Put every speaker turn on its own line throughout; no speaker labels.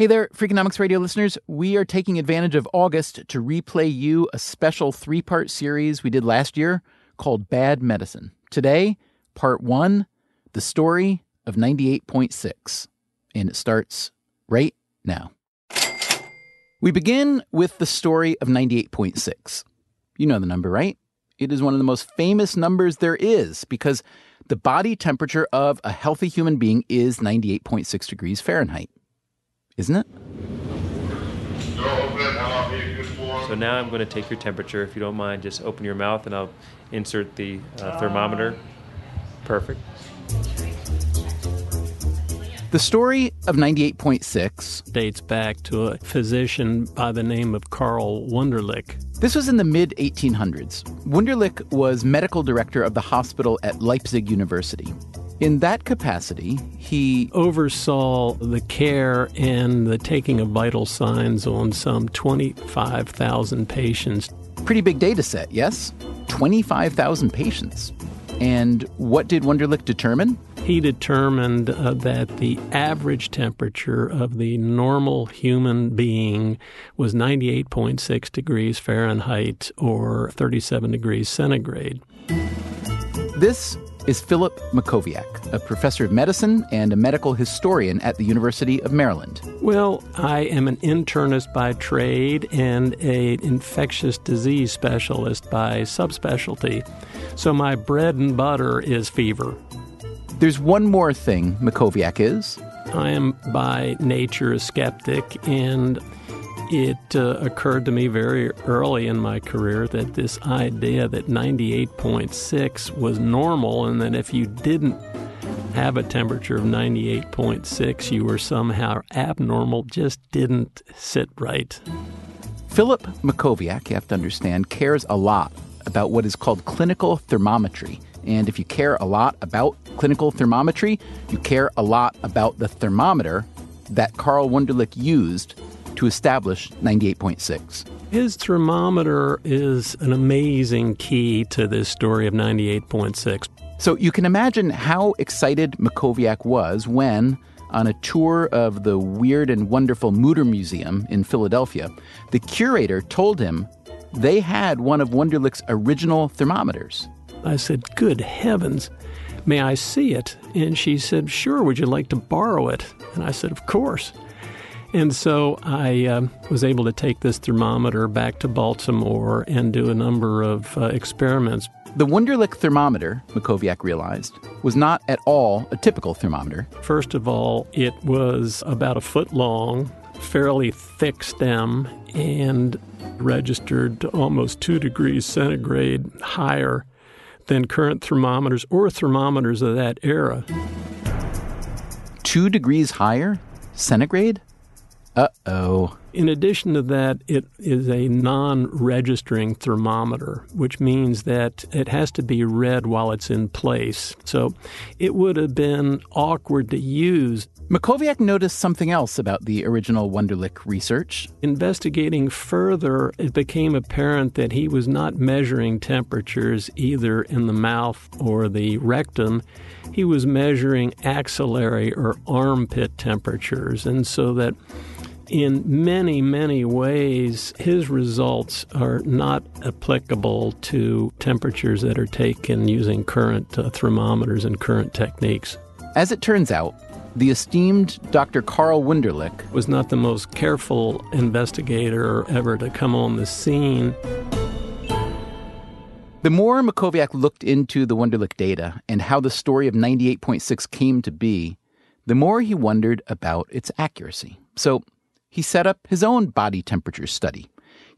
Hey there, Freakonomics Radio listeners. We are taking advantage of August to replay you a special three part series we did last year called Bad Medicine. Today, part one The Story of 98.6. And it starts right now. We begin with the story of 98.6. You know the number, right? It is one of the most famous numbers there is because the body temperature of a healthy human being is 98.6 degrees Fahrenheit. Isn't it?
So now I'm going to take your temperature. If you don't mind, just open your mouth and I'll insert the uh, thermometer. Perfect.
The story of 98.6
dates back to a physician by the name of Carl Wunderlich.
This was in the mid 1800s. Wunderlich was medical director of the hospital at Leipzig University. In that capacity, he
oversaw the care and the taking of vital signs on some 25,000 patients.
Pretty big data set, yes? 25,000 patients. And what did Wunderlich determine?
He determined uh, that the average temperature of the normal human being was 98.6 degrees Fahrenheit or 37 degrees centigrade.
This is Philip Mackowiak, a professor of medicine and a medical historian at the University of Maryland.
Well, I am an internist by trade and an infectious disease specialist by subspecialty. So my bread and butter is fever.
There's one more thing Mackowiak is.
I am by nature a skeptic, and it uh, occurred to me very early in my career that this idea that 98.6 was normal, and that if you didn't have a temperature of 98.6, you were somehow abnormal, just didn't sit right.
Philip Mackowiak, you have to understand, cares a lot about what is called clinical thermometry. And if you care a lot about clinical thermometry, you care a lot about the thermometer that Carl Wunderlich used to establish 98.6.
His thermometer is an amazing key to this story of 98.6.
So you can imagine how excited Mackowiak was when, on a tour of the Weird and Wonderful Mutter Museum in Philadelphia, the curator told him they had one of Wunderlich's original thermometers.
I said, Good heavens, may I see it? And she said, Sure, would you like to borrow it? And I said, Of course. And so I uh, was able to take this thermometer back to Baltimore and do a number of uh, experiments.
The Wunderlich thermometer, Mackowiak realized, was not at all a typical thermometer.
First of all, it was about a foot long, fairly thick stem, and registered almost two degrees centigrade higher than current thermometers or thermometers of that era.
Two degrees higher? Centigrade? Uh oh.
In addition to that, it is a non registering thermometer, which means that it has to be read while it's in place. So it would have been awkward to use.
Mackowiak noticed something else about the original Wunderlich research.
Investigating further, it became apparent that he was not measuring temperatures either in the mouth or the rectum. He was measuring axillary or armpit temperatures. And so that in many, many ways, his results are not applicable to temperatures that are taken using current uh, thermometers and current techniques.
As it turns out, the esteemed Dr. Carl Wunderlich
was not the most careful investigator ever to come on the scene.
The more Mackowiak looked into the Wunderlich data and how the story of 98.6 came to be, the more he wondered about its accuracy. So he set up his own body temperature study.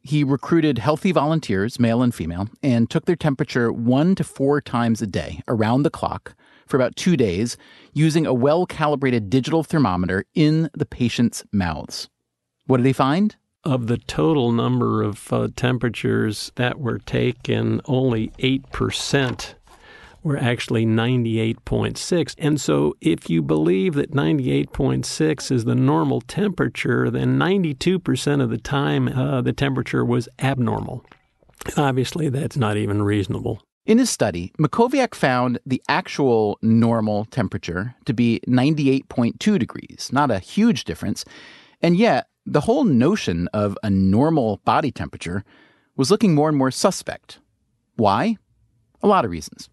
He recruited healthy volunteers, male and female, and took their temperature one to four times a day around the clock for about two days using a well calibrated digital thermometer in the patient's mouths. What did he find?
Of the total number of uh, temperatures that were taken, only 8% were actually 98.6. And so, if you believe that 98.6 is the normal temperature, then 92% of the time uh, the temperature was abnormal. Obviously, that's not even reasonable.
In his study, Mackowiak found the actual normal temperature to be 98.2 degrees, not a huge difference. And yet, the whole notion of a normal body temperature was looking more and more suspect. Why? A lot of reasons.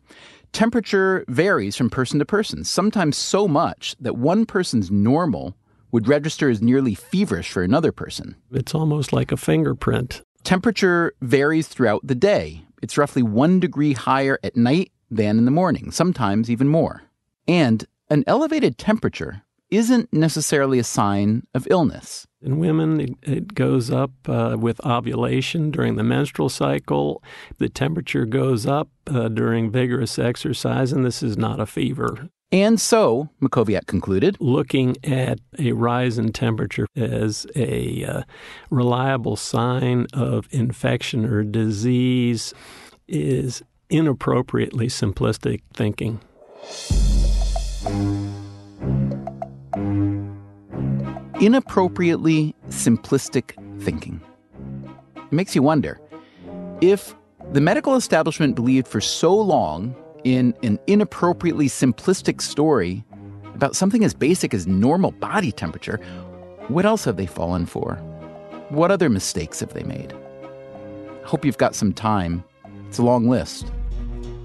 Temperature varies from person to person, sometimes so much that one person's normal would register as nearly feverish for another person.
It's almost like a fingerprint.
Temperature varies throughout the day. It's roughly one degree higher at night than in the morning, sometimes even more. And an elevated temperature isn't necessarily a sign of illness.
In women, it, it goes up uh, with ovulation during the menstrual cycle. The temperature goes up uh, during vigorous exercise, and this is not a fever.
And so, Mackowiak concluded,
looking at a rise in temperature as a uh, reliable sign of infection or disease is inappropriately simplistic thinking.
Inappropriately simplistic thinking. It makes you wonder if the medical establishment believed for so long in an inappropriately simplistic story about something as basic as normal body temperature, what else have they fallen for? What other mistakes have they made? I hope you've got some time. It's a long list.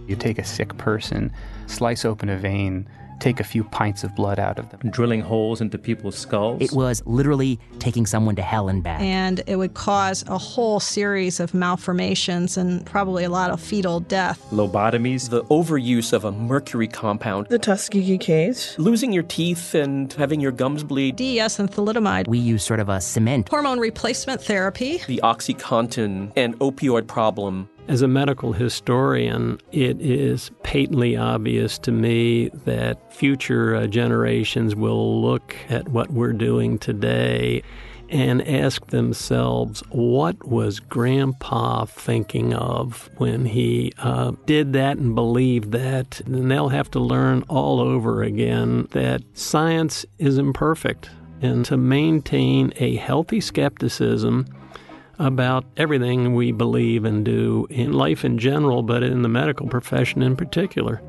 You take a sick person, slice open a vein, take a few pints of blood out of them.
Drilling holes into people's skulls.
It was literally taking someone to hell and back.
And it would cause a whole series of malformations and probably a lot of fetal death.
Lobotomies.
The overuse of a mercury compound.
The Tuskegee case.
Losing your teeth and having your gums bleed.
DES and thalidomide.
We use sort of a cement.
Hormone replacement therapy.
The OxyContin and opioid problem.
As a medical historian, it is patently obvious to me that future uh, generations will look at what we're doing today and ask themselves, what was Grandpa thinking of when he uh, did that and believed that? And they'll have to learn all over again that science is imperfect. And to maintain a healthy skepticism, about everything we believe and do in life in general, but in the medical profession in particular.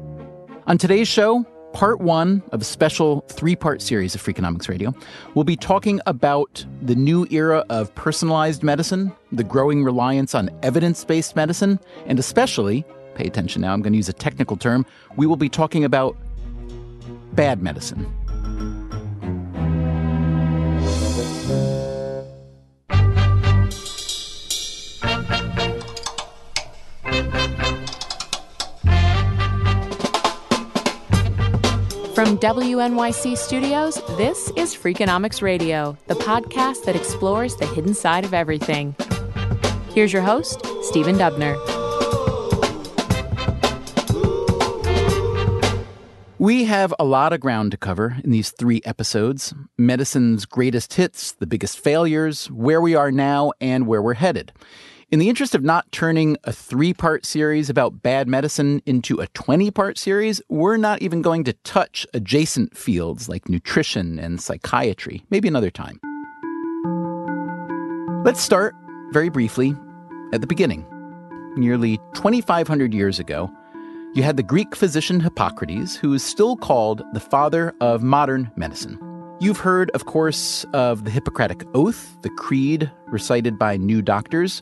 On today's show, part one of a special three part series of Freakonomics Radio, we'll be talking about the new era of personalized medicine, the growing reliance on evidence based medicine, and especially, pay attention now, I'm going to use a technical term, we will be talking about bad medicine.
From WNYC Studios, this is Freakonomics Radio, the podcast that explores the hidden side of everything. Here's your host, Stephen Dubner.
We have a lot of ground to cover in these three episodes medicine's greatest hits, the biggest failures, where we are now, and where we're headed. In the interest of not turning a three part series about bad medicine into a 20 part series, we're not even going to touch adjacent fields like nutrition and psychiatry, maybe another time. Let's start, very briefly, at the beginning. Nearly 2,500 years ago, you had the Greek physician Hippocrates, who is still called the father of modern medicine. You've heard, of course, of the Hippocratic Oath, the creed recited by new doctors.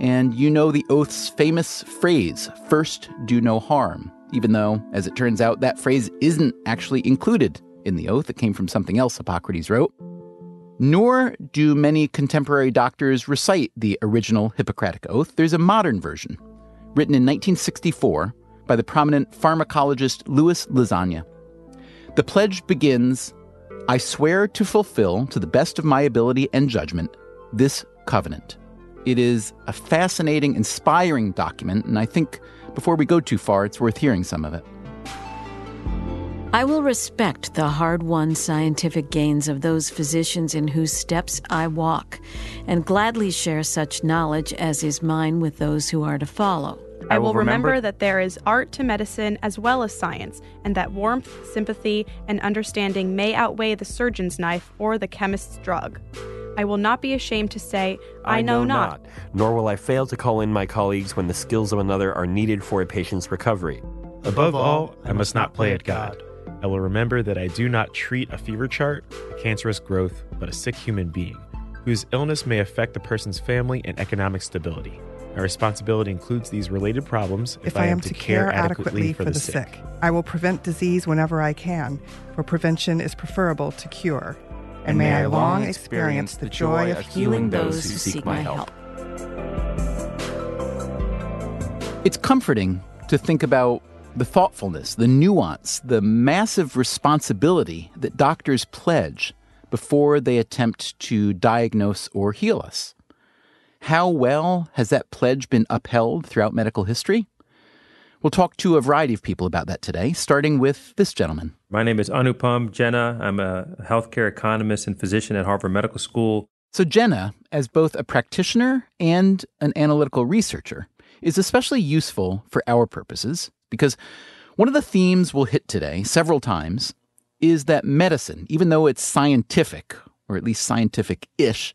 And you know the oath's famous phrase, first do no harm, even though, as it turns out, that phrase isn't actually included in the oath. It came from something else Hippocrates wrote. Nor do many contemporary doctors recite the original Hippocratic Oath. There's a modern version, written in 1964 by the prominent pharmacologist Louis Lasagna. The pledge begins I swear to fulfill, to the best of my ability and judgment, this covenant. It is a fascinating, inspiring document, and I think before we go too far, it's worth hearing some of it.
I will respect the hard won scientific gains of those physicians in whose steps I walk, and gladly share such knowledge as is mine with those who are to follow.
I will remember that there is art to medicine as well as science, and that warmth, sympathy, and understanding may outweigh the surgeon's knife or the chemist's drug. I will not be ashamed to say, I,
I
know,
know
not.
not, nor will I fail to call in my colleagues when the skills of another are needed for a patient's recovery.
Above all, I must not play at God.
I will remember that I do not treat a fever chart, a cancerous growth, but a sick human being whose illness may affect the person's family and economic stability. My responsibility includes these related problems
if, I, am to care adequately for the sick. I will prevent disease whenever I can, for prevention is preferable to cure. And, may I long experience the joy of healing those who seek my help.
It's comforting to think about the thoughtfulness, the nuance, the massive responsibility that doctors pledge before they attempt to diagnose or heal us. How well has that pledge been upheld throughout medical history? We'll talk to a variety of people about that today, starting with this gentleman.
My name is Anupam Jena. I'm a healthcare economist and physician at Harvard Medical School.
So, Jena, as both a practitioner and an analytical researcher, is especially useful for our purposes because one of the themes we'll hit today several times is that medicine, even though it's scientific, or at least scientific ish,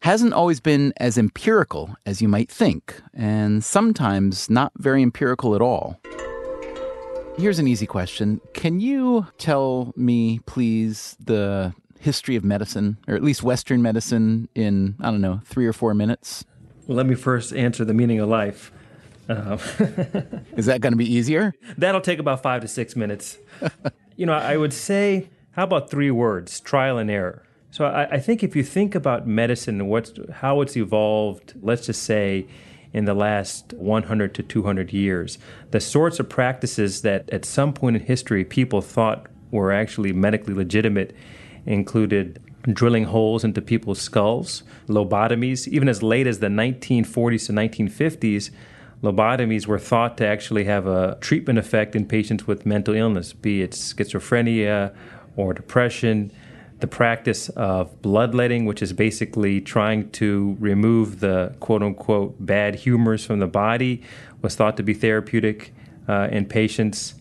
hasn't always been as empirical as you might think, and sometimes not very empirical at all. Here's an easy question Can you tell me, please, the history of medicine, or at least Western medicine, in, I don't know, three or four minutes?
Well, let me first answer the meaning of life. Uh,
Is that going to be easier?
That'll take about five to six minutes. you know, I would say, how about three words trial and error? So I, I think if you think about medicine and what's, how it's evolved, let's just say in the last 100 to 200 years, the sorts of practices that at some point in history people thought were actually medically legitimate included drilling holes into people's skulls, lobotomies, even as late as the 1940s to 1950s lobotomies were thought to actually have a treatment effect in patients with mental illness, be it schizophrenia or depression. The practice of bloodletting, which is basically trying to remove the quote unquote bad humors from the body, was thought to be therapeutic uh, in patients.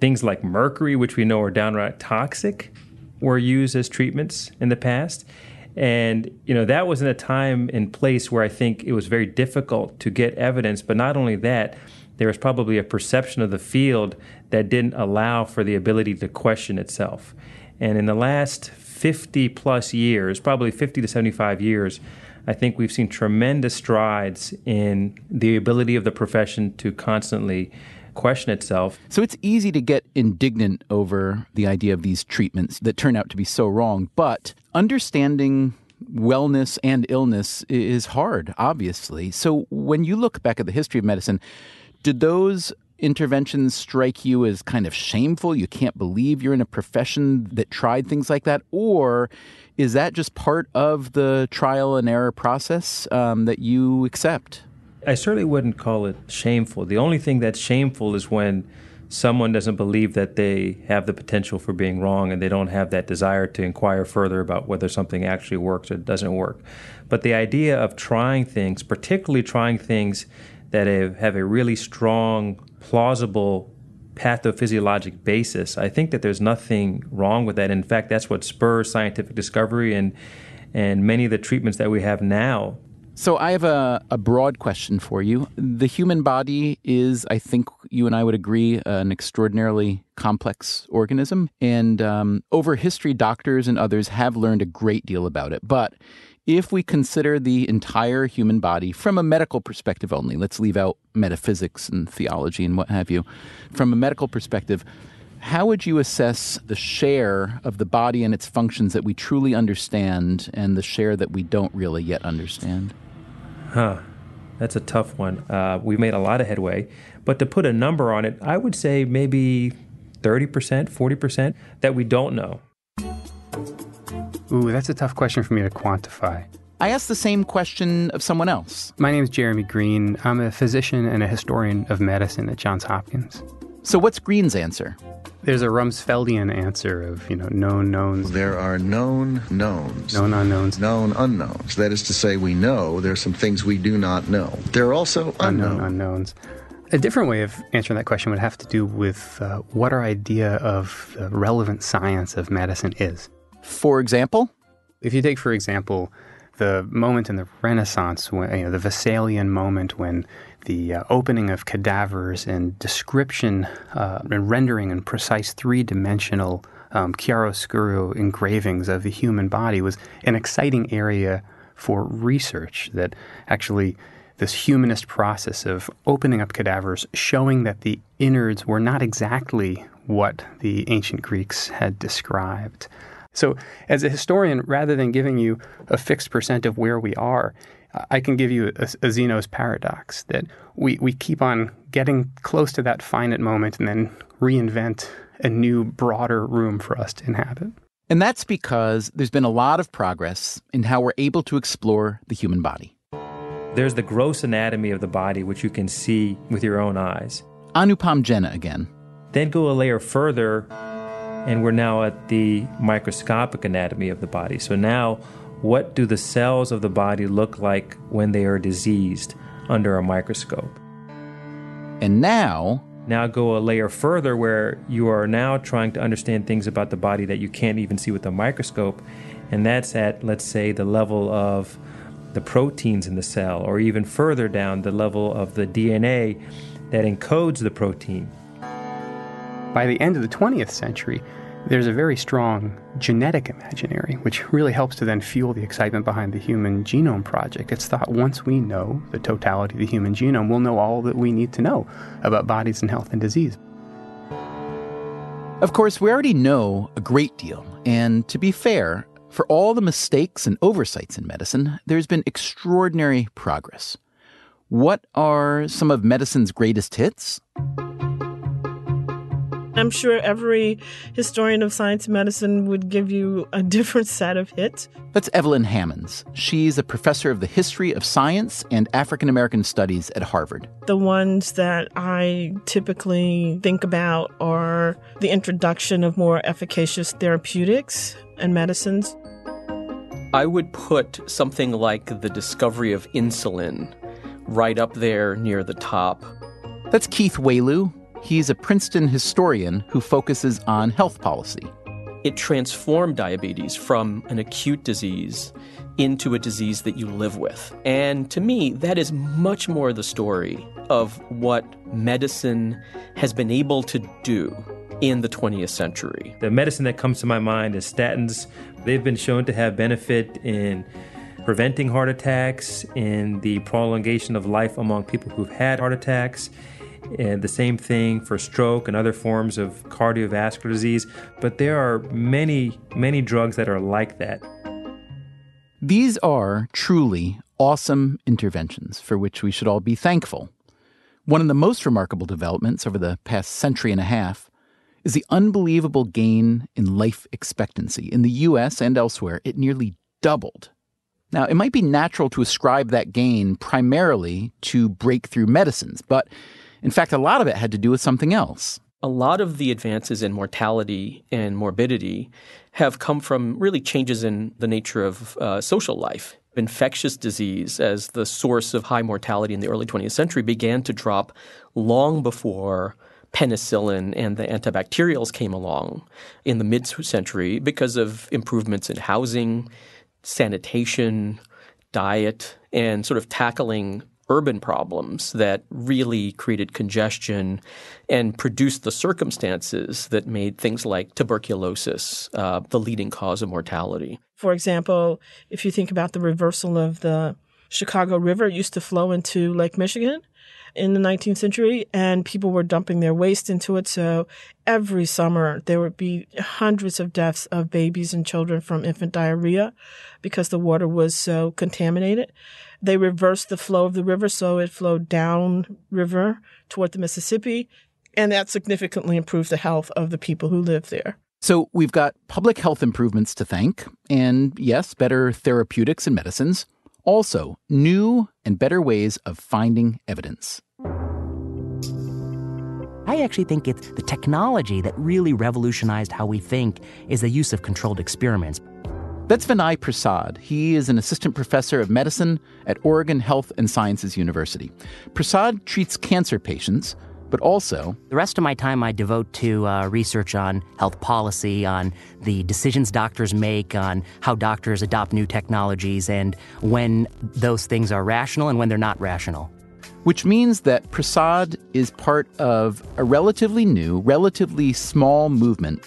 Things like mercury, which we know are downright toxic, were used as treatments in the past. And, you know, that was in a time and place where I think it was very difficult to get evidence. But not only that, there was probably a perception of the field that didn't allow for the ability to question itself. And in the last 50 plus years, probably 50 to 75 years, I think we've seen tremendous strides in the ability of the profession to constantly question itself.
So it's easy to get indignant over the idea of these treatments that turn out to be so wrong, but understanding wellness and illness is hard, obviously. So when you look back at the history of medicine, did those interventions strike you as kind of shameful? You can't believe you're in a profession that tried things like that? Or is that just part of the trial and error process um, that you accept?
I certainly wouldn't call it shameful. The only thing that's shameful is when someone doesn't believe that they have the potential for being wrong and they don't have that desire to inquire further about whether something actually works or doesn't work. But the idea of trying things, particularly trying things that have, a really strong, plausible pathophysiologic basis, I think that there's nothing wrong with that. In fact, that's what spurs scientific discovery and and many of the treatments that we have now
so I have a, a broad question for you. The human body is, I think you and I would agree, an extraordinarily complex organism. And um, over history, doctors and others have learned a great deal about it. But if we consider the entire human body from a medical perspective only, let's leave out metaphysics and theology and what have you, from a medical perspective, how would you assess the share of the body and its functions that we truly understand and the share that we don't really yet understand?
Huh. That's a tough one. Uh, we've made a lot of headway, but to put a number on it, I would say maybe 30%, 40% that we don't know.
Ooh, that's a tough question for me to quantify.
I asked the same question of someone else.
My name is Jeremy Greene. I'm a physician and a historian of medicine at Johns Hopkins.
So, what's Greene's answer?
There's a Rumsfeldian answer of, you know, known knowns.
There are known knowns.
Known unknowns.
Known unknowns. That is to say, we know there are some things we do not know. There are also unknown,
unknown unknowns. A different way of answering that question would have to do with uh, what our idea of the relevant science of medicine is.
For example?
If you take, for example, the moment in the Renaissance, when, you know, the Vesalian moment when the uh, opening of cadavers and description uh, and rendering in precise three dimensional um, chiaroscuro engravings of the human body was an exciting area for research that actually this humanist process of opening up cadavers, showing that the innards were not exactly what the ancient Greeks had described. So, as a historian, rather than giving you a fixed percent of where we are, I can give you a, a Zeno's paradox that we, we keep on getting close to that finite moment and then reinvent a new, broader room for us to inhabit.
And that's because there's been a lot of progress in how we're able to explore the human body.
There's the gross anatomy of the body, which you can see with your own eyes.
Anupam Jena again.
Then go a layer further and we're now at the microscopic anatomy of the body. So now, what do the cells of the body look like when they are diseased under a microscope?
And now,
now go a layer further where you are now trying to understand things about the body that you can't even see with a microscope. And that's at, let's say, the level of the proteins in the cell, or even further down, the level of the DNA that encodes the protein.
By the end of the 20th century, there's a very strong genetic imaginary, which really helps to then fuel the excitement behind the Human Genome Project. It's thought once we know the totality of the human genome, we'll know all that we need to know about bodies and health and disease.
Of course, we already know a great deal, and to be fair, for all the mistakes and oversights in medicine, there's been extraordinary progress. What are some of medicine's greatest hits?
I'm sure every historian of science and medicine would give you a different set of hits.
That's Evelyn Hammonds. She's a professor of the history of science and African American studies at Harvard.
The ones that I typically think about are the introduction of more efficacious therapeutics and medicines.
I would put something like the discovery of insulin right up there near the top.
That's Keith Wailoo. He's a Princeton historian who focuses on health policy.
It transformed diabetes from an acute disease into a disease that you live with. And to me, that is much more the story of what medicine has been able to do in the 20th century.
The medicine that comes to my mind is statins. They've been shown to have benefit in preventing heart attacks, in the prolongation of life among people who've had heart attacks, and the same thing for stroke and other forms of cardiovascular disease. But there are many, many drugs that are like that.
These are truly awesome interventions for which we should all be thankful. One of the most remarkable developments over the past century and a half is the unbelievable gain in life expectancy. In the US and elsewhere, it nearly doubled. Now, it might be natural to ascribe that gain primarily to breakthrough medicines, but in fact, a lot of it had to do with something else.
A lot of the advances in mortality and morbidity have come from really changes in the nature of uh, social life. Infectious disease, as the source of high mortality in the early 20th century, began to drop long before penicillin and the antibacterials came along in the mid century because of improvements in housing, sanitation, diet, and sort of tackling urban problems that really created congestion and produced the circumstances that made things like tuberculosis uh, the leading cause of mortality.
For example, if you think about the reversal of the Chicago River, it used to flow into Lake Michigan in the 19th century and people were dumping their waste into it. So every summer there would be hundreds of deaths of babies and children from infant diarrhea because the water was so contaminated. They reversed the flow of the river, so it flowed down river toward the Mississippi, and that significantly improved the health of the people who live there.
So we've got public health improvements to thank, and yes, better therapeutics and medicines. Also, new and better ways of finding evidence.
I actually think it's the technology that really revolutionized how we think is the use of controlled experiments.
That's Vinay Prasad. He is an assistant professor of medicine at Oregon Health and Sciences University. Prasad treats cancer patients but also
the rest of my time I devote to uh, research on health policy, on the decisions doctors make, on how doctors adopt new technologies, and when those things are rational and when they're not rational.
Which means that Prasad is part of a relatively new, relatively small movement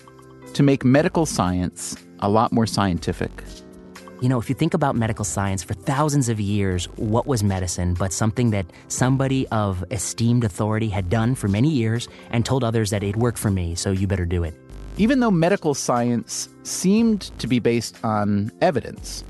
to make medical science a lot more scientific.
You know, if you think about medical science, for thousands of years, what was medicine but something that somebody of esteemed authority had done for many years and told others that it worked for me, so you better do it?
Even though medical science seemed to be based on evidence,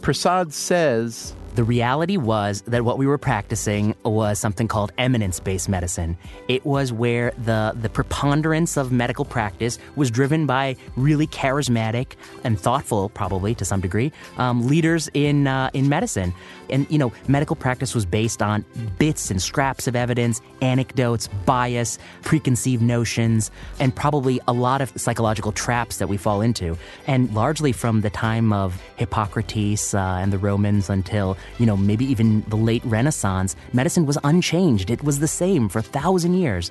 Prasad says
the reality was that what we were practicing was something called eminence based medicine. It was where the, the preponderance of medical practice was driven by really charismatic and thoughtful, probably to some degree, um, leaders in, uh, in medicine. And, you know, medical practice was based on bits and scraps of evidence, anecdotes, bias, preconceived notions, and probably a lot of psychological traps that we fall into. And largely from the time of Hippocrates uh, and the Romans until you know, maybe even the late Renaissance, medicine was unchanged. It was the same for a thousand years.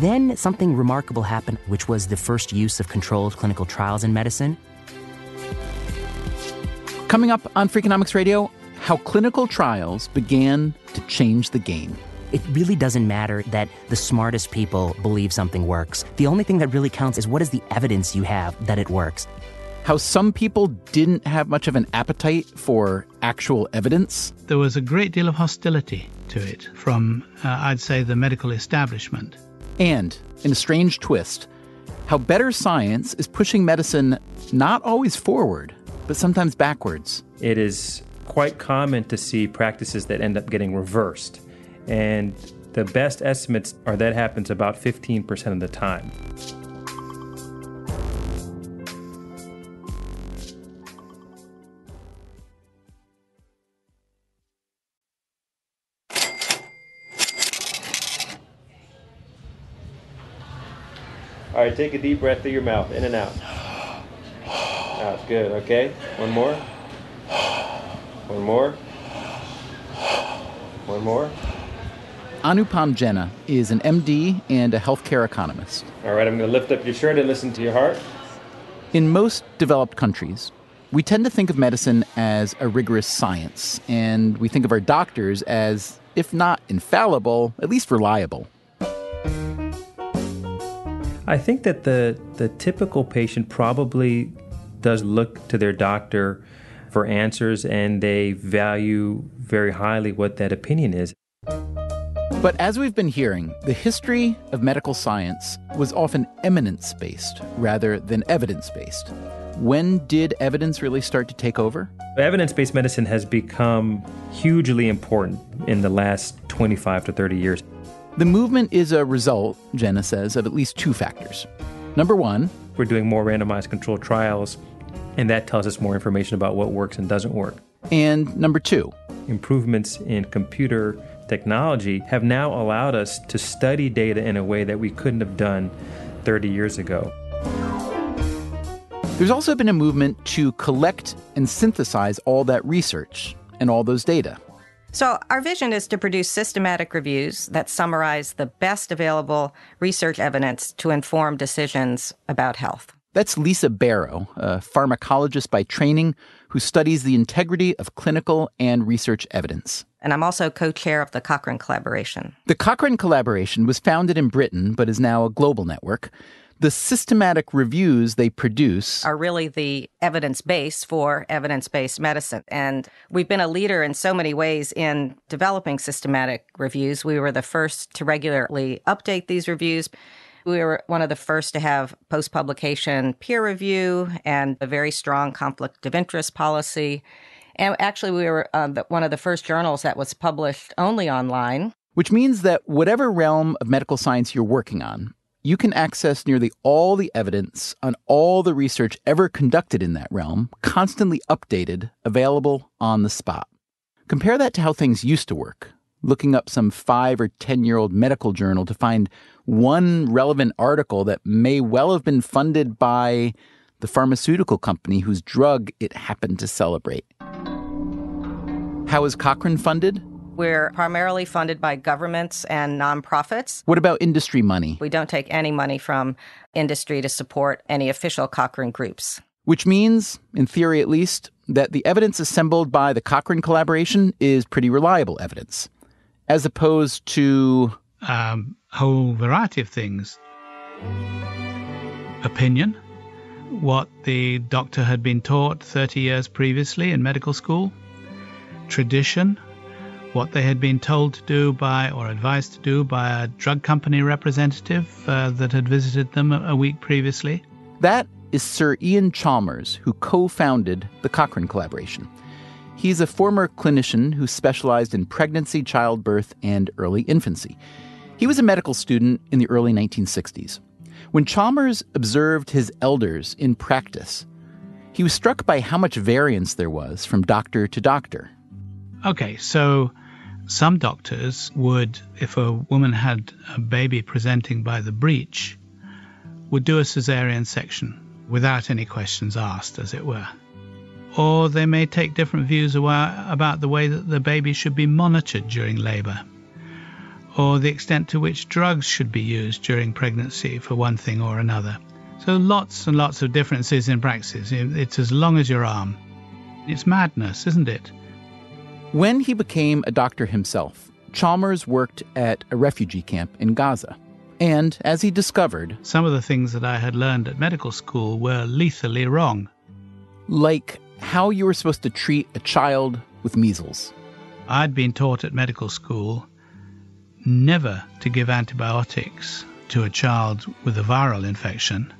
Then something remarkable happened, which was the first use of controlled clinical trials in medicine.
Coming up on Freakonomics Radio, how clinical trials began to change the game.
It really doesn't matter that the smartest people believe something works. The only thing that really counts is what is the evidence you have that it works
how some people didn't have much of an appetite for actual evidence.
There was a great deal of hostility to it from, uh, I'd say, the medical establishment.
And, in a strange twist, how better science is pushing medicine not always forward, but sometimes backwards.
It is quite common to see practices that end up getting reversed. And the best estimates are that happens about 15% of the time. All right, take a deep breath through your mouth, in and out. That's good, okay? One more. One more. One more.
Anupam Jena is an MD and a healthcare economist.
All right, I'm going to lift up your shirt and listen to your heart.
In most developed countries, we tend to think of medicine as a rigorous science, and we think of our doctors as, if not infallible, at least reliable.
I think that the the typical patient probably does look to their doctor for answers and they value very highly what that opinion is.
But as we've been hearing, the history of medical science was often eminence based rather than evidence based. When did evidence really start to take over?
Evidence based medicine has become hugely important in the last 25 to 30 years.
The movement is a result, Jena says, of at least two factors. Number one,
we're doing more randomized controlled trials, and that tells us more information about what works and doesn't work.
And number two,
improvements in computer technology have now allowed us to study data in a way that we couldn't have done 30 years ago.
There's also been a movement to collect and synthesize all that research and all those data.
So, our vision is to produce systematic reviews that summarize the best available research evidence to inform decisions about health.
That's Lisa Bero, a pharmacologist by training who studies the integrity of clinical and research evidence.
And I'm also co chair of the Cochrane Collaboration.
The Cochrane Collaboration was founded in Britain but is now a global network the systematic reviews they produce
are really the evidence base for evidence based medicine. And we've been a leader in so many ways in developing systematic reviews. We were the first to regularly update these reviews. We were one of the first to have post publication peer review and a very strong conflict of interest policy. And actually, we were uh, one of the first journals that was published only online.
Which means that whatever realm of medical science you're working on, you can access nearly all the evidence on all the research ever conducted in that realm, constantly updated, available on the spot. Compare that to how things used to work, looking up some five or 10 year old medical journal to find one relevant article that may well have been funded by the pharmaceutical company whose drug it happened to celebrate. How is Cochrane funded?
We're primarily funded by governments and nonprofits.
What about industry money?
We don't take any money from industry to support any official Cochrane groups.
Which means, in theory at least, that the evidence assembled by the Cochrane collaboration is pretty reliable evidence, as opposed to.
Um, whole variety of things. Opinion, what the doctor had been taught 30 years previously in medical school, tradition, what they had been told to do by or advised to do by a drug company representative uh, that had visited them a, a week previously.
That is Sir Iain Chalmers, who co founded the Cochrane collaboration. He's a former clinician who specialized in pregnancy, childbirth, and early infancy. He was a medical student in the early 1960s. When Chalmers observed his elders in practice, he was struck by how much variance there was from doctor to doctor.
Okay, so some doctors would, if a woman had a baby presenting by the breech, would do a cesarean section without any questions asked, as it were. Or they may take different views about the way that the baby should be monitored during labor, or the extent to which drugs should be used during pregnancy for one thing or another. So lots and lots of differences in practice. It's as long as your arm. It's madness, isn't it?
When he became a doctor himself, Chalmers worked at a refugee camp in Gaza. And as he discovered,
some of the things that I had learned at medical school were lethally wrong.
Like how you were supposed to treat a child with measles.
I'd been taught at medical school never to give antibiotics to a child with a viral infection,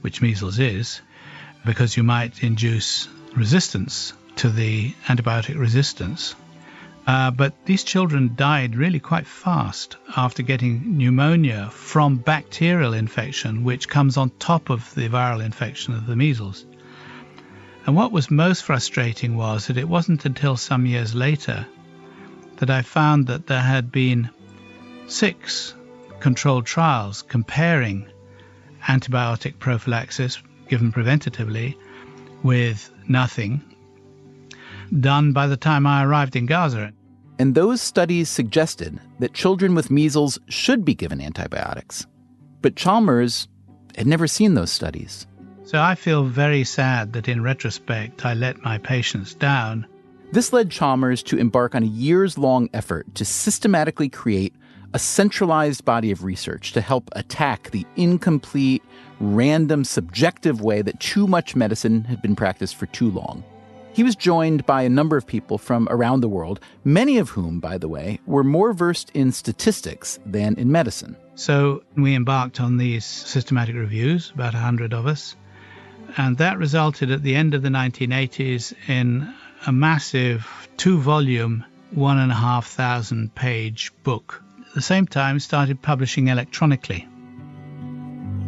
which measles is, because you might induce resistance to the antibiotic resistance. Uh, but these children died really quite fast after getting pneumonia from bacterial infection, which comes on top of the viral infection of the measles. And what was most frustrating was that it wasn't until some years later that I found that there had been six controlled trials comparing antibiotic prophylaxis given preventatively with nothing done by the time I arrived in Gaza.
And those studies suggested that children with measles should be given antibiotics. But Chalmers had never seen those studies.
So I feel very sad that in retrospect I let my patients down.
This led Chalmers to embark on a years long effort to systematically create a centralized body of research to help attack the incomplete, random, subjective way that too much medicine had been practiced for too long. He was joined by a number of people from around the world, many of whom, by the way, were more versed in statistics than in medicine.
So we embarked on these systematic reviews, about 100 of us, and that resulted at the end of the 1980s in a massive two volume, one and a half thousand page book. At the same time, started publishing electronically.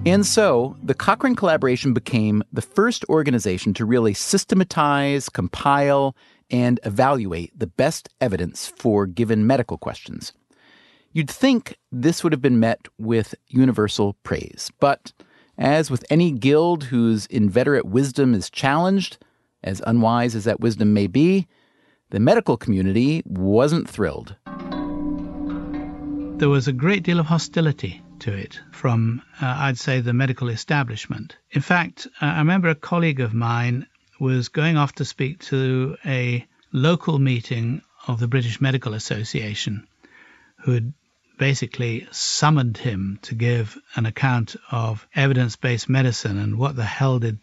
And so, the Cochrane collaboration became the first organization to really systematize, compile, and evaluate the best evidence for given medical questions. You'd think this would have been met with universal praise, but as with any guild whose inveterate wisdom is challenged, as unwise as that wisdom may be, the medical community wasn't thrilled.
There was a great deal of hostility to it from, uh, I'd say, the medical establishment. In fact, uh, I remember a colleague of mine was going off to speak to a local meeting of the British Medical Association, who had basically summoned him to give an account of evidence based medicine and what the hell did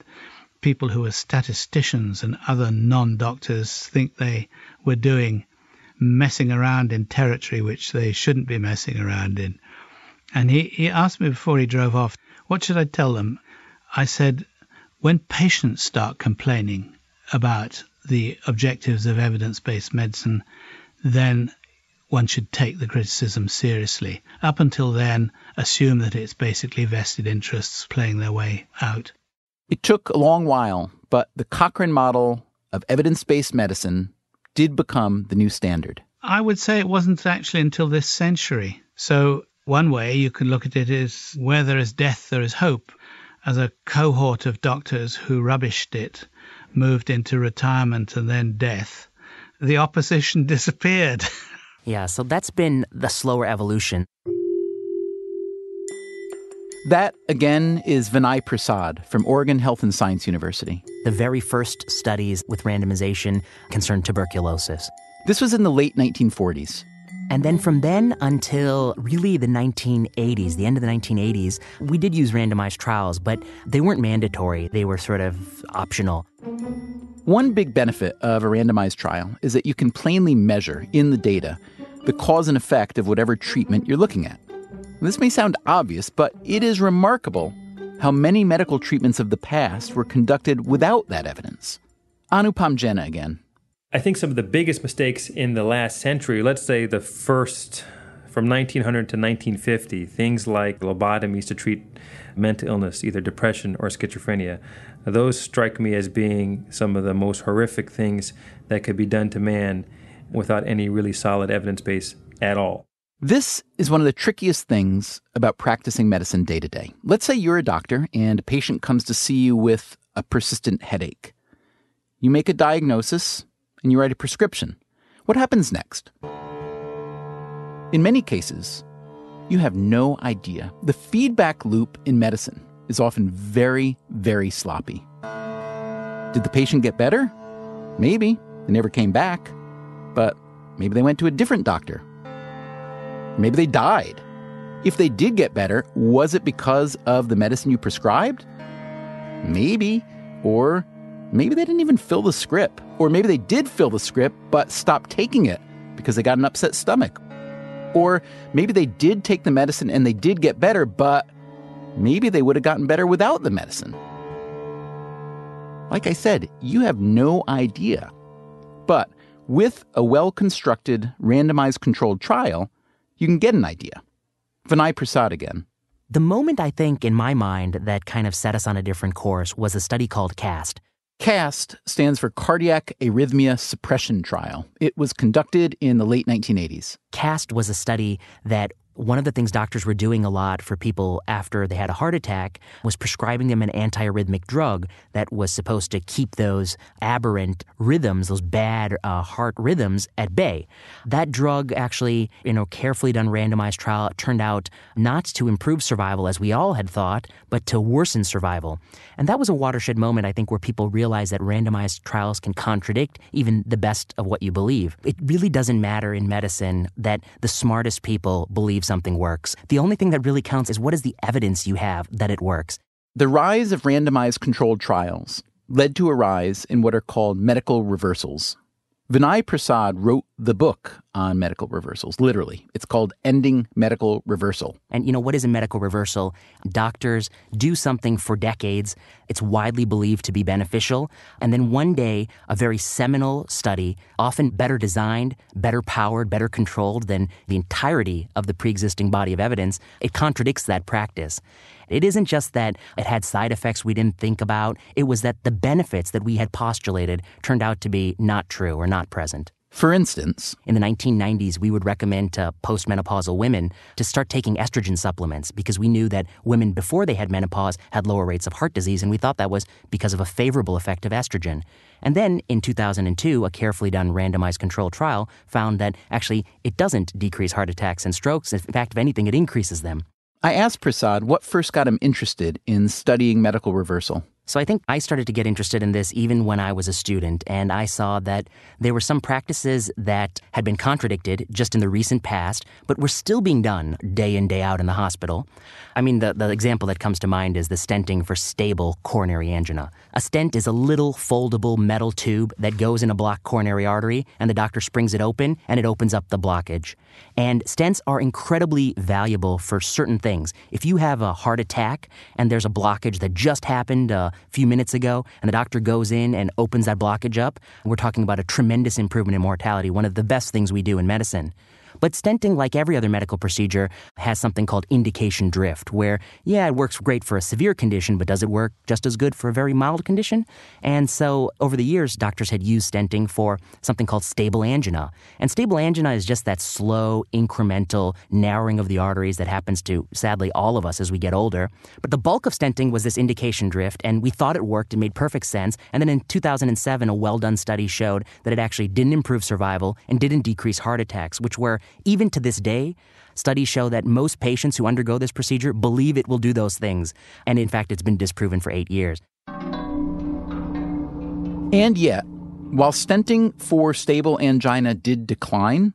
people who are statisticians and other non doctors think they were doing, messing around in territory which they shouldn't be messing around in. And he, he asked me before he drove off, what should I tell them? I said, when patients start complaining about the objectives of evidence based medicine, then one should take the criticism seriously. Up until then, assume that it's basically vested interests playing their way out.
It took a long while, but the Cochrane model of evidence based medicine did become the new standard.
I would say it wasn't actually until this century. So one way you can look at it is where there is death, there is hope. As a cohort of doctors who rubbished it moved into retirement and then death, the opposition disappeared.
yeah, so that's been the slower evolution.
That, again, is Vinay Prasad from Oregon Health and Science University.
The very first studies with randomization concerned tuberculosis.
This was in the late 1940s.
And then from then until really the 1980s, the end of the 1980s, we did use randomized trials, but they weren't mandatory. They were sort of optional.
One big benefit of a randomized trial is that you can plainly measure in the data the cause and effect of whatever treatment you're looking at. This may sound obvious, but it is remarkable how many medical treatments of the past were conducted without that evidence. Anupam Jena again.
I think some of the biggest mistakes in the last century, let's say the first from 1900 to 1950, things like lobotomies to treat mental illness, either depression or schizophrenia, those strike me as being some of the most horrific things that could be done to man without any really solid evidence base at all.
This is one of the trickiest things about practicing medicine day to day. Let's say you're a doctor and a patient comes to see you with a persistent headache. You make a diagnosis, and you write a prescription. What happens next? In many cases, you have no idea. The feedback loop in medicine is often very, very sloppy. Did the patient get better? Maybe. They never came back. But maybe they went to a different doctor. Maybe they died. If they did get better, was it because of the medicine you prescribed? Maybe. Or maybe they didn't even fill the script. Or maybe they did fill the script but stopped taking it because they got an upset stomach. Or maybe they did take the medicine and they did get better, but maybe they would have gotten better without the medicine. Like I said, you have no idea. But with a well constructed, randomized controlled trial, you can get an idea. Vinay Prasad again.
The moment I think in my mind that kind of set us on a different course was a study called CAST.
CAST stands for Cardiac Arrhythmia Suppression Trial. It was conducted in the late 1980s.
CAST was a study that one of the things doctors were doing a lot for people after they had a heart attack was prescribing them an antiarrhythmic drug that was supposed to keep those aberrant rhythms, those bad uh, heart rhythms, at bay. That drug actually, in a carefully done randomized trial, turned out not to improve survival as we all had thought, but to worsen survival. And that was a watershed moment, I think, where people realized that randomized trials can contradict even the best of what you believe. It really doesn't matter in medicine that the smartest people believe believe something works. The only thing that really counts is what is the evidence you have that it works.
The rise of randomized controlled trials led to a rise in what are called medical reversals. Vinay Prasad wrote the book on medical reversals, literally. It's called Ending Medical Reversal.
And you know, what is a medical reversal? Doctors do something for decades. It's widely believed to be beneficial. And then one day, a very seminal study, often better designed, better powered, better controlled than the entirety of the pre existing body of evidence, it contradicts that practice. It isn't just that it had side effects we didn't think about, it was that the benefits that we had postulated turned out to be not true or not present.
For instance,
in the 1990s, we would recommend to postmenopausal women to start taking estrogen supplements because we knew that women before they had menopause had lower rates of heart disease, and we thought that was because of a favorable effect of estrogen. And then in 2002, a carefully done randomized controlled trial found that actually it doesn't decrease heart attacks and strokes. In fact, if anything, it increases them.
I asked Prasad what first got him interested in studying medical reversal.
So I think I started to get interested in this even when I was a student, and I saw that there were some practices that had been contradicted just in the recent past, but were still being done day in, day out in the hospital. I mean, the, the example that comes to mind is the stenting for stable coronary angina. A stent is a little foldable metal tube that goes in a blocked coronary artery, and the doctor springs it open, and it opens up the blockage. And stents are incredibly valuable for certain things. If you have a heart attack and there's a blockage that just happened, uh, few minutes ago, and the doctor goes in and opens that blockage up, we're talking about a tremendous improvement in mortality, one of the best things we do in medicine. But stenting, like every other medical procedure, has something called indication drift, where, yeah, it works great for a severe condition, but does it work just as good for a very mild condition? And so over the years, doctors had used stenting for something called stable angina. And stable angina is just that slow, incremental narrowing of the arteries that happens to, sadly, all of us as we get older. But the bulk of stenting was this indication drift, and we thought it worked. It made perfect sense. And then in 2007, a well done study showed that it actually didn't improve survival and didn't decrease heart attacks, which were, even to this day, studies show that most patients who undergo this procedure believe it will do those things. And in fact, it's been disproven for eight years.
And yet, while stenting for stable angina did decline,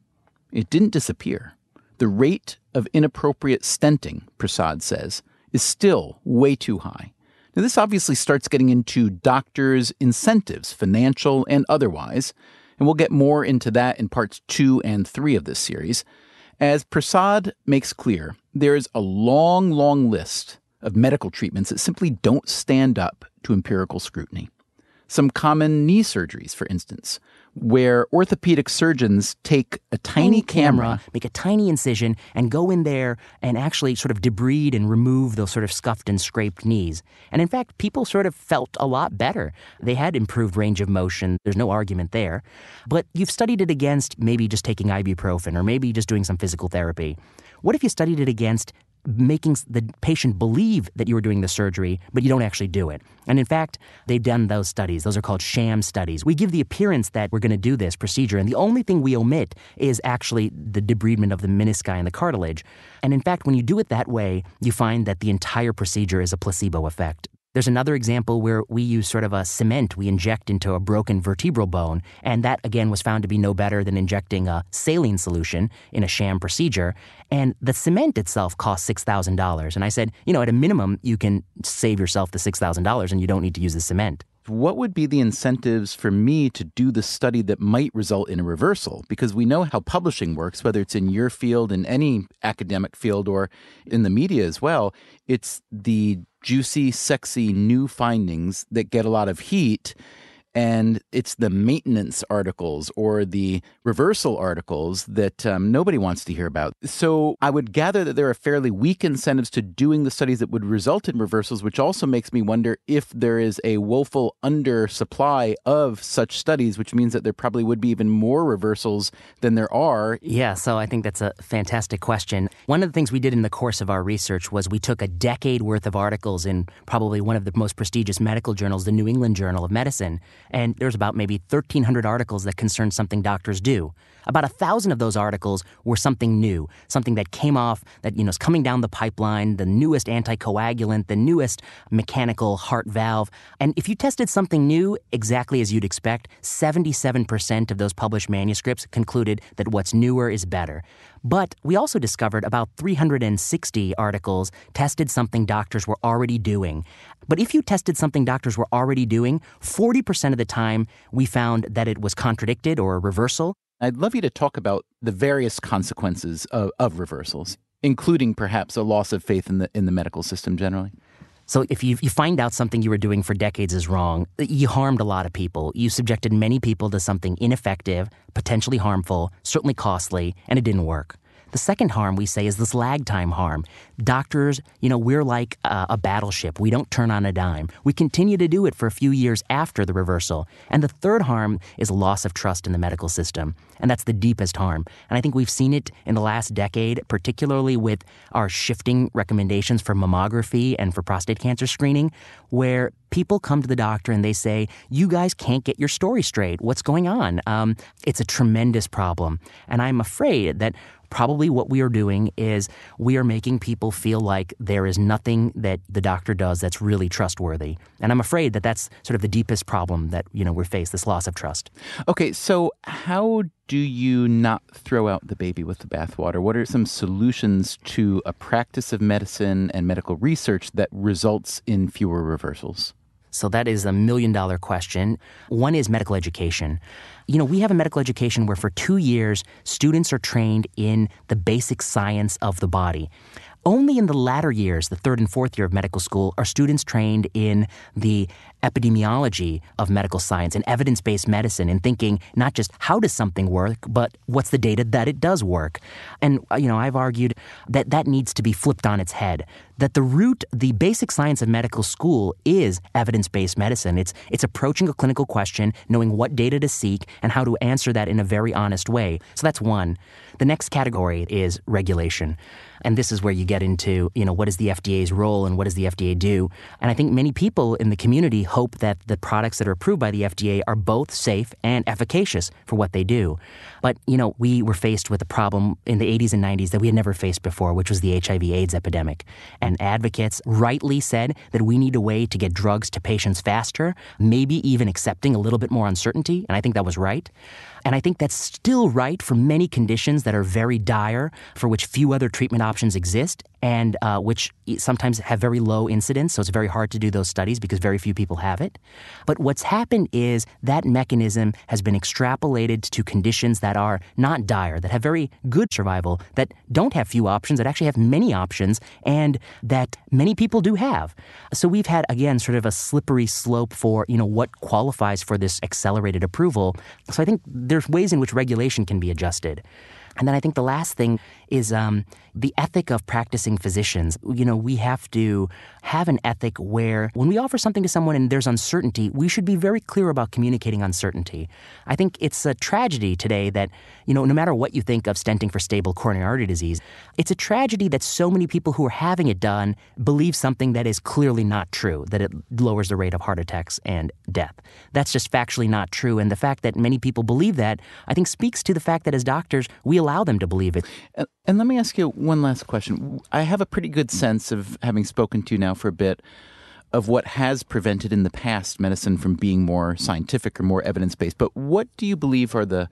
it didn't disappear. The rate of inappropriate stenting, Prasad says, is still way too high. Now, this obviously starts getting into doctors' incentives, financial and otherwise, and we'll get more into that in parts two and three of this series. As Prasad makes clear, there is a long, long list of medical treatments that simply don't stand up to empirical scrutiny. Some common knee surgeries, for instance, where orthopedic surgeons take a tiny, camera, camera,
make a tiny incision, and go in there and actually sort of debride and remove those sort of scuffed and scraped knees. And in fact, people sort of felt a lot better. They had improved range of motion. There's no argument there. But you've studied it against maybe just taking ibuprofen or maybe just doing some physical therapy. What if you studied it against making the patient believe that you were doing the surgery, but you don't actually do it. And in fact, they've done those studies. Those are called sham studies. We give the appearance that we're going to do this procedure, and the only thing we omit is actually the debridement of the menisci and the cartilage. And in fact, when you do it that way, you find that the entire procedure is a placebo effect. There's another example where we use sort of a cement we inject into a broken vertebral bone, and that again was found to be no better than injecting a saline solution in a sham procedure. And the cement itself costs $6,000. And I said, you know, at a minimum, you can save yourself the $6,000 and you don't need to use the cement
what would be the incentives for me to do the study that might result in a reversal? Because we know how publishing works, whether it's in your field, in any academic field, or in the media as well. It's the juicy, sexy new findings that get a lot of heat and it's the maintenance articles or the reversal articles that um, nobody wants to hear about. So I would gather that there are fairly weak incentives to doing the studies that would result in reversals, which also makes me wonder if there is a woeful undersupply of such studies, which means that there probably would be even more reversals than there are.
Yeah, so I think that's a fantastic question. One of the things we did in the course of our research was we took a decade worth of articles in probably one of the most prestigious medical journals, the New England Journal of Medicine and there's about maybe 1,300 articles that concern something doctors do. About a thousand of those articles were something new, something that came off, that you know is coming down the pipeline, the newest anticoagulant, the newest mechanical heart valve. And if you tested something new exactly as you'd expect, 77% of those published manuscripts concluded that what's newer is better. But we also discovered about 360 articles tested something doctors were already doing. But if you tested something doctors were already doing, 40% of the time we found that it was contradicted or a reversal.
I'd love you to talk about the various consequences of, of reversals, including perhaps a loss of faith in the in the medical system generally.
So if you, you find out something you were doing for decades is wrong, you harmed a lot of people. You subjected many people to something ineffective, potentially harmful, certainly costly, and it didn't work. The second harm we say is this lag time harm. Doctors, you know, we're like a, a battleship. We don't turn on a dime. We continue to do it for a few years after the reversal. And the third harm is loss of trust in the medical system. And that's the deepest harm. And I think we've seen it in the last decade, particularly with our shifting recommendations for mammography and for prostate cancer screening, where people come to the doctor and they say, You guys can't get your story straight. What's going on? Um, it's a tremendous problem. And I'm afraid that probably what we are doing is we are making people feel like there is nothing that the doctor does that's really trustworthy. And I'm afraid that that's sort of the deepest problem that, you know, we face this loss of trust.
Okay, so how do you not throw out the baby with the bathwater? What are some solutions to a practice of medicine and medical research that results in fewer reversals?
So that is a million dollar question. One is medical education. You know, we have a medical education where for two years, students are trained in the basic science of the body. Only in the latter years, the third and fourth year of medical school, are students trained in the epidemiology of medical science and evidence based medicine and thinking not just how does something work, but what's the data that it does work. And, uh, you know, I've argued that that needs to be flipped on its head. That the root, the basic science of medical school is evidence based medicine. It's, it's approaching a clinical question, knowing what data to seek, and how to answer that in a very honest way. So that's one. The next category is regulation. And this is where you get into, you know, what is the FDA's role and what does the FDA do? And I think many people in the community hope that the products that are approved by the FDA are both safe and efficacious for what they do. But, you know, we were faced with a problem in the 80s and 90s that we had never faced before, which was the HIV AIDS epidemic. And advocates rightly said that we need a way to get drugs to patients faster, maybe even accepting a little bit more uncertainty. And I think that was right. And I think that's still right for many conditions that are very dire, for which few other treatment options exist, and uh, which sometimes have very low incidence. So it's very hard to do those studies because very few people have it. But what's happened is that mechanism has been extrapolated to conditions that are not dire, that have very good survival, that don't have few options, that actually have many options, and that many people do have. So we've had, again, sort of a slippery slope for, you know, what qualifies for this accelerated approval. So I think there's ways in which regulation can be adjusted. And then I think the last thing is um, the ethic of practicing physicians. You know, we have to have an ethic where when we offer something to someone and there's uncertainty, we should be very clear about communicating uncertainty. I think it's a tragedy today that, you know, no matter what you think of stenting for stable coronary artery disease, it's a tragedy that so many people who are having it done believe something that is clearly not true, that it lowers the rate of heart attacks and death. That's just factually not true. And the fact that many people believe that, I think, speaks to the fact that as doctors, we allow them to believe it.
And, let me ask you one last question. I have a pretty good sense of having spoken to you now for a bit of what has prevented in the past medicine from being more scientific or more evidence based. But what do you believe are the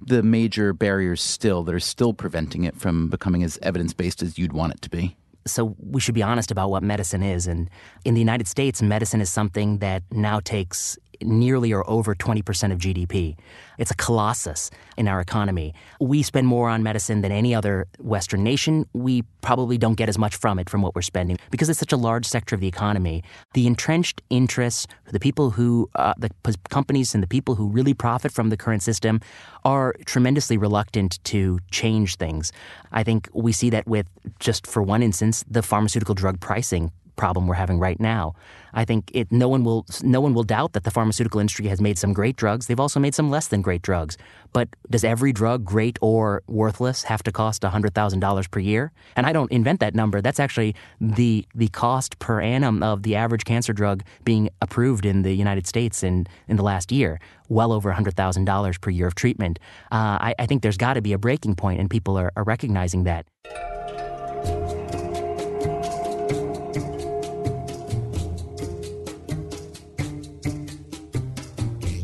the major barriers still that are still preventing it from becoming as evidence based as you'd want it to be?
So we should be honest about what medicine is. And in the United States, medicine is something that now takes nearly or over 20% of GDP. It's a colossus in our economy. We spend more on medicine than any other Western nation. We probably don't get as much from it from what we're spending because it's such a large sector of the economy. The entrenched interests, the people who, uh, the companies and the people who really profit from the current system are tremendously reluctant to change things. I think we see that with, just for one instance, the pharmaceutical drug pricing problem we're having right now. I think it, no one will no one will doubt that the pharmaceutical industry has made some great drugs. They've also made some less than great drugs. But does every drug, great or worthless, have to cost hundred thousand dollars per year? And I don't invent that number. That's actually the the cost per annum of the average cancer drug being approved in the United States in in the last year. Well over hundred thousand dollars per year of treatment. Uh, I, I, think there's got to be a breaking point, and people are, are recognizing that.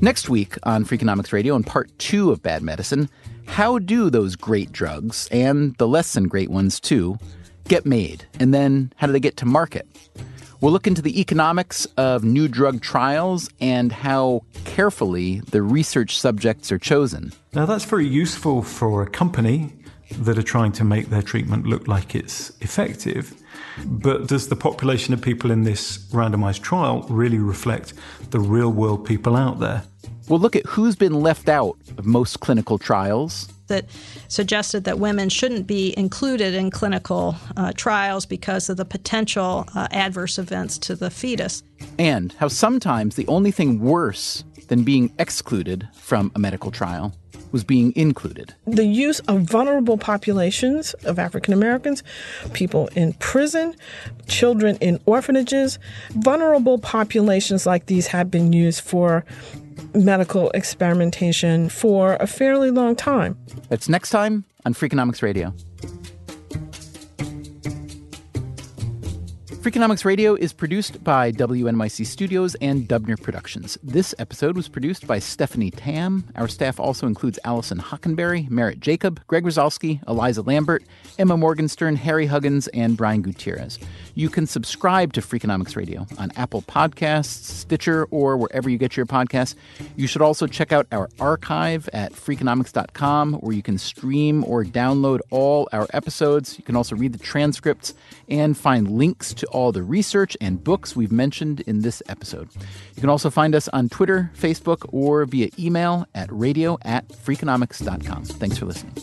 Next week on Freakonomics Radio, in part two of Bad Medicine, how do those great drugs, and the less than great ones too, get made? And then how do they get to market? We'll look into the economics of new drug trials and how carefully the research subjects are chosen.
Now, that's very useful for a company that are trying to make their treatment look like it's effective. But does the population of people in this randomized trial really reflect the real world people out there?
We'll look at who's been left out of most clinical trials.
That suggested that women shouldn't be included in clinical uh, trials because of the potential uh, adverse events to the fetus.
And how sometimes the only thing worse than being excluded from a medical trial was being included.
The use of vulnerable populations of African Americans, people in prison, children in orphanages, vulnerable populations like these have been used for medical experimentation for a fairly long time.
That's next time on Freakonomics Radio. Freakonomics Radio is produced by WNYC Studios and Dubner Productions. This episode was produced by Stephanie Tam. Our staff also includes Allison Hockenberry, Merritt Jacob, Greg Rosalsky, Eliza Lambert, Emma Morgenstern, Harry Huggins, and Brian Gutierrez. You can subscribe to Freakonomics Radio on Apple Podcasts, Stitcher, or wherever you get your podcasts. You should also check out our archive at freakonomics.com, where you can stream or download all our episodes. You can also read the transcripts and find links to all the research and books we've mentioned in this episode. You can also find us on Twitter, Facebook, or via email at radio at freakonomics.com. Thanks for listening.